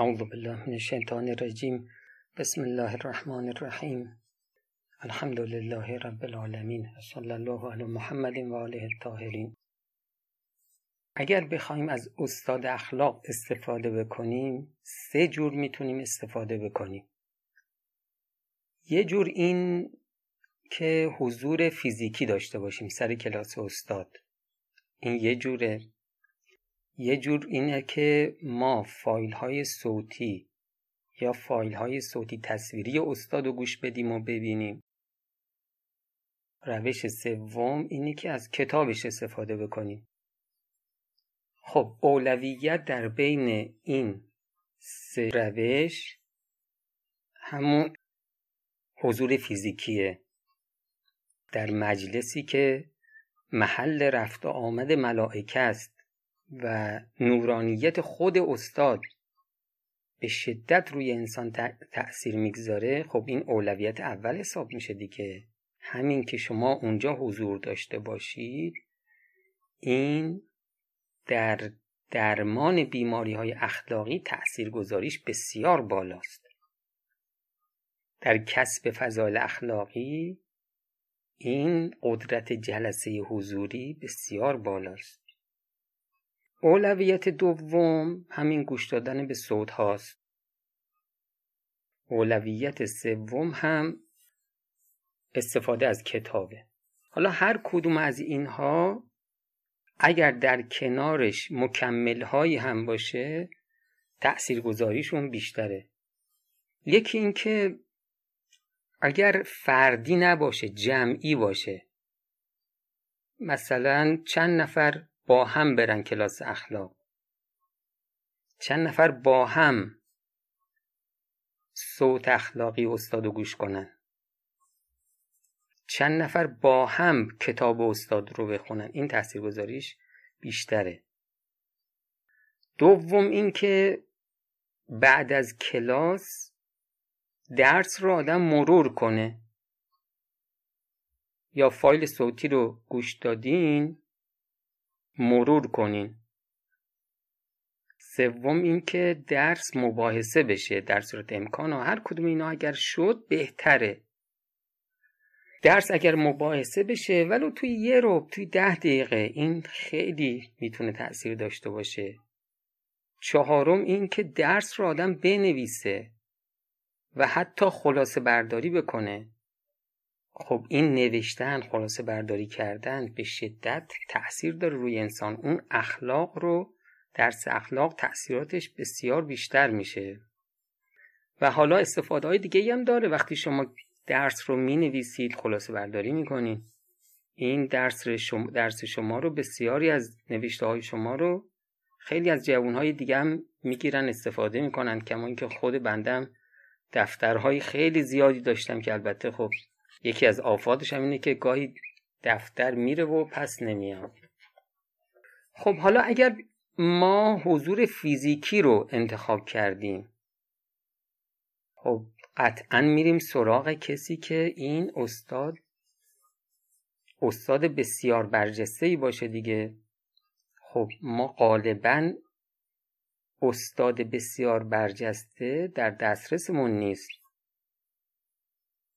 اعوذ بالله من الشیطان الرجیم بسم الله الرحمن الرحیم الحمد لله رب العالمین صلی الله علی محمد و آله الطاهرین. اگر بخوایم از استاد اخلاق استفاده بکنیم سه جور می‌تونیم استفاده بکنیم. یه جور این که حضور فیزیکی داشته باشیم سر کلاس استاد. این یه جوره. یه جور اینه که ما فایل های صوتی یا فایل های صوتی تصویری استاد رو گوش بدیم و ببینیم. روش سوم اینه که از کتابش استفاده بکنیم. خب اولویت در بین این سه روش همون حضور فیزیکیه. در مجلسی که محل رفت و آمد ملائکه است. و نورانیت خود استاد به شدت روی انسان تأثیر می‌گذاره. خب این اولویت اول حساب میشه دیگه. همین که شما اونجا حضور داشته باشید این در درمان بیماری های اخلاقی تأثیر گذاریش بسیار بالاست. در کسب فضایل اخلاقی این قدرت جلسه حضوری بسیار بالاست. اولویت دوم همین گوش دادن به صوت هاست. اولویت سوم هم استفاده از کتابه. حالا هر کدوم از اینها اگر در کنارش مکمل هایی هم باشه تأثیرگذاریشون بیشتره. یکی اینکه اگر فردی نباشه جمعی باشه مثلا چند نفر با هم برن کلاس اخلاق. چند نفر با هم صوت اخلاقی استاد رو گوش کنن. چند نفر با هم کتاب استاد رو بخونن. این تاثیرگذاریش بیشتره. دوم اینکه بعد از کلاس درس رو آدم مرور کنه. یا فایل صوتی رو گوش دادین مرور کنین. سوم اینکه درس مباحثه بشه. در صورت امکان و هر کدوم اینا اگر شد بهتره. درس اگر مباحثه بشه ولو توی یه رو توی ده دقیقه این خیلی می‌تونه تاثیر داشته باشه. چهارم این که درس رو آدم بنویسه و حتی خلاصه برداری بکنه. خب این نوشتن خلاصه برداری کردن به شدت تاثیر داره روی انسان. اون اخلاق رو درس اخلاق تاثیراتش بسیار بیشتر میشه. و حالا استفاده های دیگه هم داره. وقتی شما درس رو می نویسید خلاصه برداری می این درس شما, درس شما رو بسیاری از نوشته های شما رو خیلی از جوان های دیگه هم می‌گیرن استفاده می‌کنن. کما اینکه خود بندم دفترهای خیلی زیادی داشتم که البته خب یکی از آفاتش هم اینه که گاهی دفتر میره و پس نمیاد. خب حالا اگر ما حضور فیزیکی رو انتخاب کردیم خب قطعا میریم سراغ کسی که این استاد استاد بسیار برجسته ای باشه دیگه. خب ما غالبا استاد بسیار برجسته در دسترسمون نیست.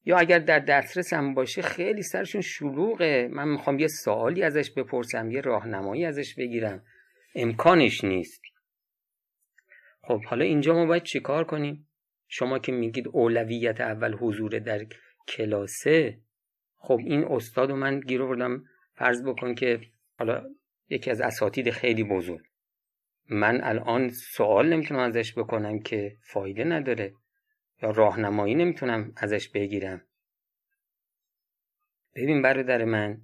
یا اگر در دسترس هم باشه خیلی سرشون شلوغه. من می‌خوام یه سوالی ازش بپرسم یه راهنمایی ازش بگیرم. امکانش نیست. خب حالا اینجا ما باید چیکار کنیم؟ شما که میگید اولویت اول حضور در کلاسه خب این استاد و من گیر آوردم. فرض بکن که حالا یکی از اساتید خیلی بزرگ. من الان سوال نمی‌تونم ازش بکنم که فایده نداره. یا راهنمایی نمی‌تونم ازش بگیرم. ببین برادر من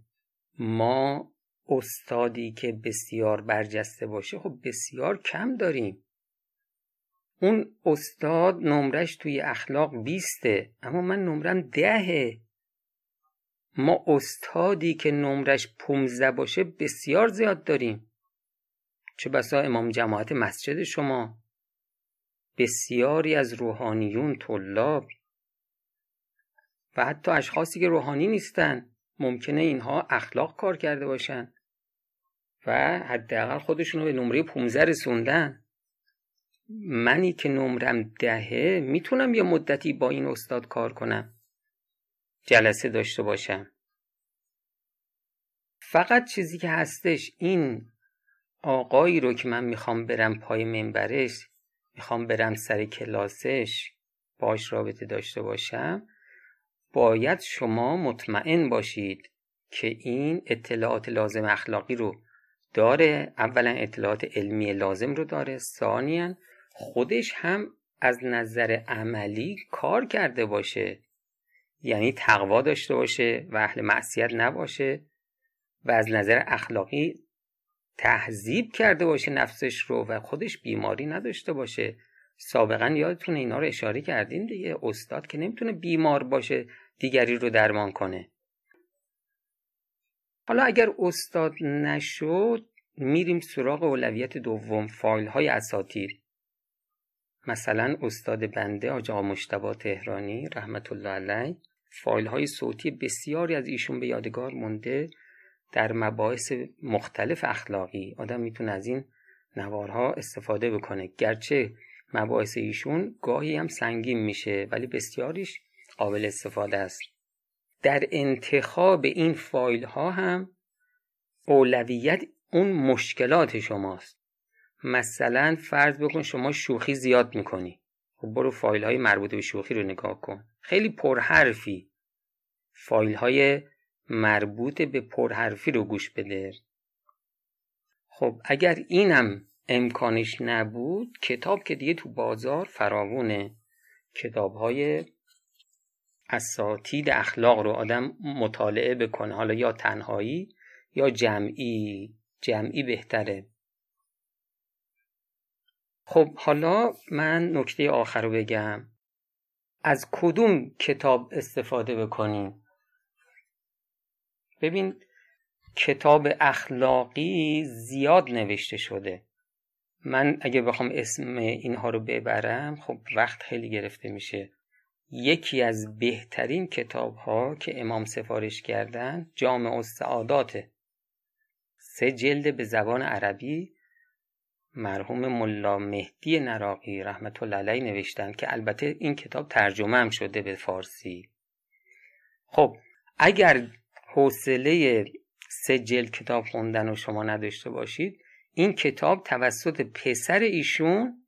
ما استادی که بسیار برجسته باشه خب بسیار کم داریم. اون استاد نمرش توی اخلاق بیسته اما من نمرم دهه. ما استادی که نمرش پونزده باشه بسیار زیاد داریم. چه بسا امام جماعت مسجد شما. بسیاری از روحانیون طلاب و حتی اشخاصی که روحانی نیستن ممکنه اینها اخلاق کار کرده باشن و حداقل خودشون رو به نمره 15 رسوندن. منی که نمرم دهه می‌تونم یه مدتی با این استاد کار کنم. جلسه داشته باشم. فقط چیزی که هستش این آقایی رو که من می‌خوام برم پای منبرش می‌خوام برم سر کلاسش باش رابطه داشته باشم باید شما مطمئن باشید که این اطلاعات لازم اخلاقی رو داره. اولا اطلاعات علمی لازم رو داره. ثانیا خودش هم از نظر عملی کار کرده باشه. یعنی تقوا داشته باشه و اهل معصیت نباشه و از نظر اخلاقی تهذیب کرده باشه نفسش رو و خودش بیماری نداشته باشه. سابقا یادتون اینا رو اشاره کردیم دیگه. استاد که نمی‌تونه بیمار باشه دیگری رو درمان کنه. حالا اگر استاد نشد میریم سراغ اولویت دوم فایل های اساتیر. مثلا استاد بنده آقا مشتبا تهرانی رحمت الله علیه فایل های صوتی بسیاری از ایشون به یادگار مونده. در مباحث مختلف اخلاقی آدم می‌تونه از این نوارها استفاده بکنه. گرچه مباحث ایشون گاهی هم سنگین میشه ولی بسیاریش قابل استفاده است. در انتخاب این فایل ها هم اولویت اون مشکلات شماست. مثلا فرض بکن شما شوخی زیاد می‌کنی. خب برو فایل های مربوط به شوخی رو نگاه کن. خیلی پرحرفی فایل های مربوط به پرحرفی رو گوش بده. خب اگر اینم امکانش نبود کتاب که دیگه تو بازار فراوونه. کتاب های اساتید اخلاق رو آدم مطالعه بکنه. حالا یا تنهایی یا جمعی. جمعی بهتره. خب حالا من نکته آخر رو بگم. از کدوم کتاب استفاده بکنیم؟ ببین کتاب اخلاقی زیاد نوشته شده. من اگه بخوام اسم اینها رو ببرم خب وقت خیلی گرفته میشه. یکی از بهترین کتاب ها که امام سفارش کردن جامع السعاداته سه جلد به زبان عربی مرحوم ملا مهدی نراقی رحمت الله علیه نوشتن که البته این کتاب ترجمه هم شده به فارسی. خب اگر حوصله سه جلد کتاب خوندن و شما نداشته باشید. این کتاب توسط پسر ایشون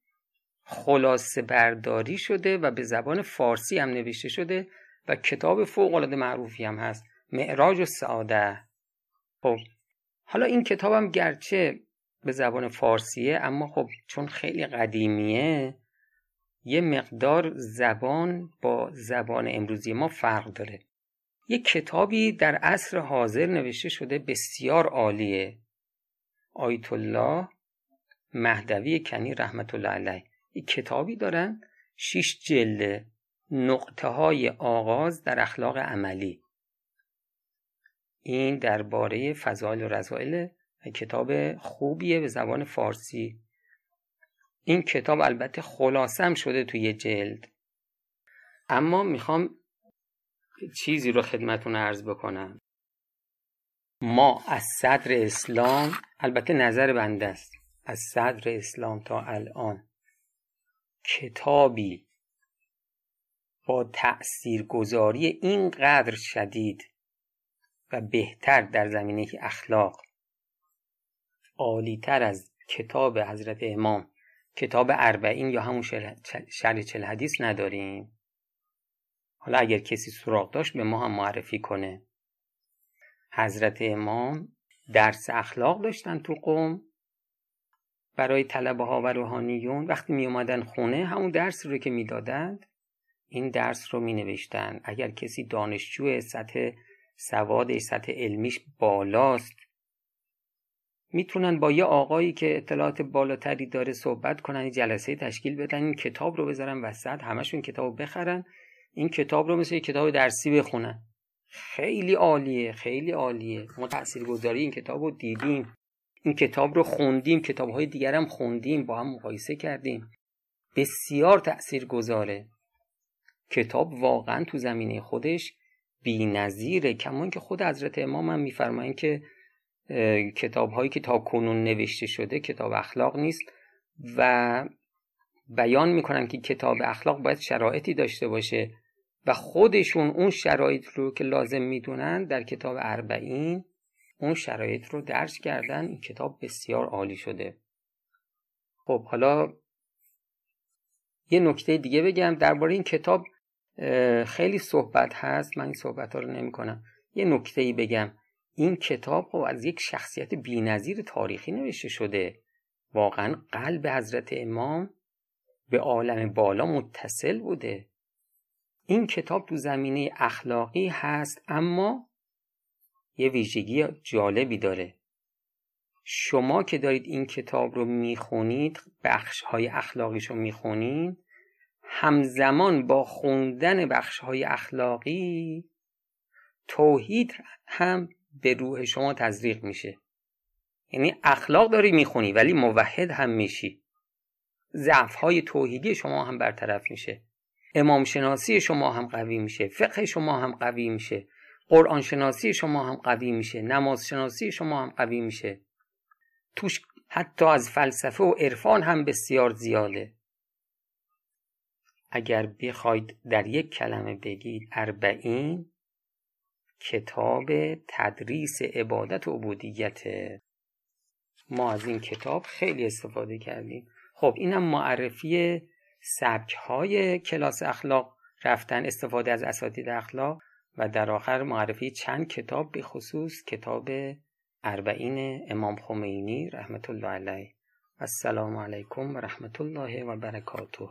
خلاصه برداری شده و به زبان فارسی هم نوشته شده و کتاب فوق العاده معروفی هم هست. معراج و سعاده خب حالا این کتابم گرچه به زبان فارسیه اما خب چون خیلی قدیمیه یه مقدار زبان با زبان امروزی ما فرق داره. یه کتابی در عصر حاضر نوشته شده بسیار عالیه. آیت الله مهدوی کنی رحمت الله علیه. یک کتابی دارن شیش جلد. نقطه های آغاز در اخلاق عملی. این درباره فضایل و رضایل کتاب خوبیه به زبان فارسی. این کتاب البته خلاصم شده توی جلد. اما می‌خوام چیزی رو خدمتون عرض بکنم. ما از صدر اسلام البته نظر بنده است از صدر اسلام تا الان کتابی با تأثیرگذاری اینقدر شدید و بهتر در زمینه اخلاق عالیتر از کتاب حضرت امام کتاب اربعین یا همون شرح چل حدیث نداریم؟ حالا اگر کسی سراغ داشت به ما هم معرفی کنه. حضرت امام درس اخلاق داشتن تو قوم. برای طلبه ها و روحانیون وقتی می اومدن خونه همون درس رو که می‌دادند این درس رو می نوشتن اگر کسی دانشجو سطح سوادش سطح علمیش بالاست می‌تونن با یه آقایی که اطلاعات بالاتری داره صحبت کنن جلسه تشکیل بدن این کتاب رو بذارن وسط همشون کتاب رو بخرن. این کتاب رو مثل کتاب درسی بخونن. خیلی عالیه خیلی عالیه. ما گذاری این کتاب رو دیدیم. این کتاب رو خوندیم کتاب های دیگر هم خوندیم با هم مقایسه کردیم. بسیار تأثیر گذاره کتاب واقعا تو زمینه خودش بی نظیره کمان که خود حضرت امام هم میفرمایند که کتاب هایی که تا کنون نوشته شده کتاب اخلاق نیست و بیان می‌کنن که کتاب اخلاق باید شرایطی داشته باشه. و خودشون اون شرایط رو که لازم می‌دونن در کتاب اربعین اون شرایط رو درج کردن. این کتاب بسیار عالی شده. خب حالا یه نکته دیگه بگم. درباره این کتاب خیلی صحبت هست. من این صحبت ها رو نمی کنم یه نکته ای بگم. این کتاب خب از یک شخصیت بینظیر تاریخی نوشته شده. واقعا قلب حضرت امام به عالم بالا متصل بوده. این کتاب تو زمینه اخلاقی هست اما یه ویژگی جالبی داره. شما که دارید این کتاب رو می‌خونید بخش های اخلاقیش رو می‌خونید همزمان با خوندن بخش های اخلاقی توحید هم به روح شما تزریق میشه. یعنی اخلاق داری می‌خونی ولی موحد هم میشی. ضعف های توحیدی شما هم برطرف میشه. امام شناسی شما هم قوی میشه فقه شما هم قوی میشه قرآن شناسی شما هم قوی میشه نماز شناسی شما هم قوی میشه. توش حتی از فلسفه و عرفان هم بسیار زیاده. اگر بخواید در یک کلمه بگید اربعین کتاب تدریس عبادت و عبودیت. ما از این کتاب خیلی استفاده کردیم. خب اینم معرفی سبک های کلاس اخلاق رفتن استفاده از اساتید اخلاق و در آخر معرفی چند کتاب به خصوص کتاب اربعین امام خمینی رحمت الله علیه. السلام علیکم و رحمت الله و برکاته.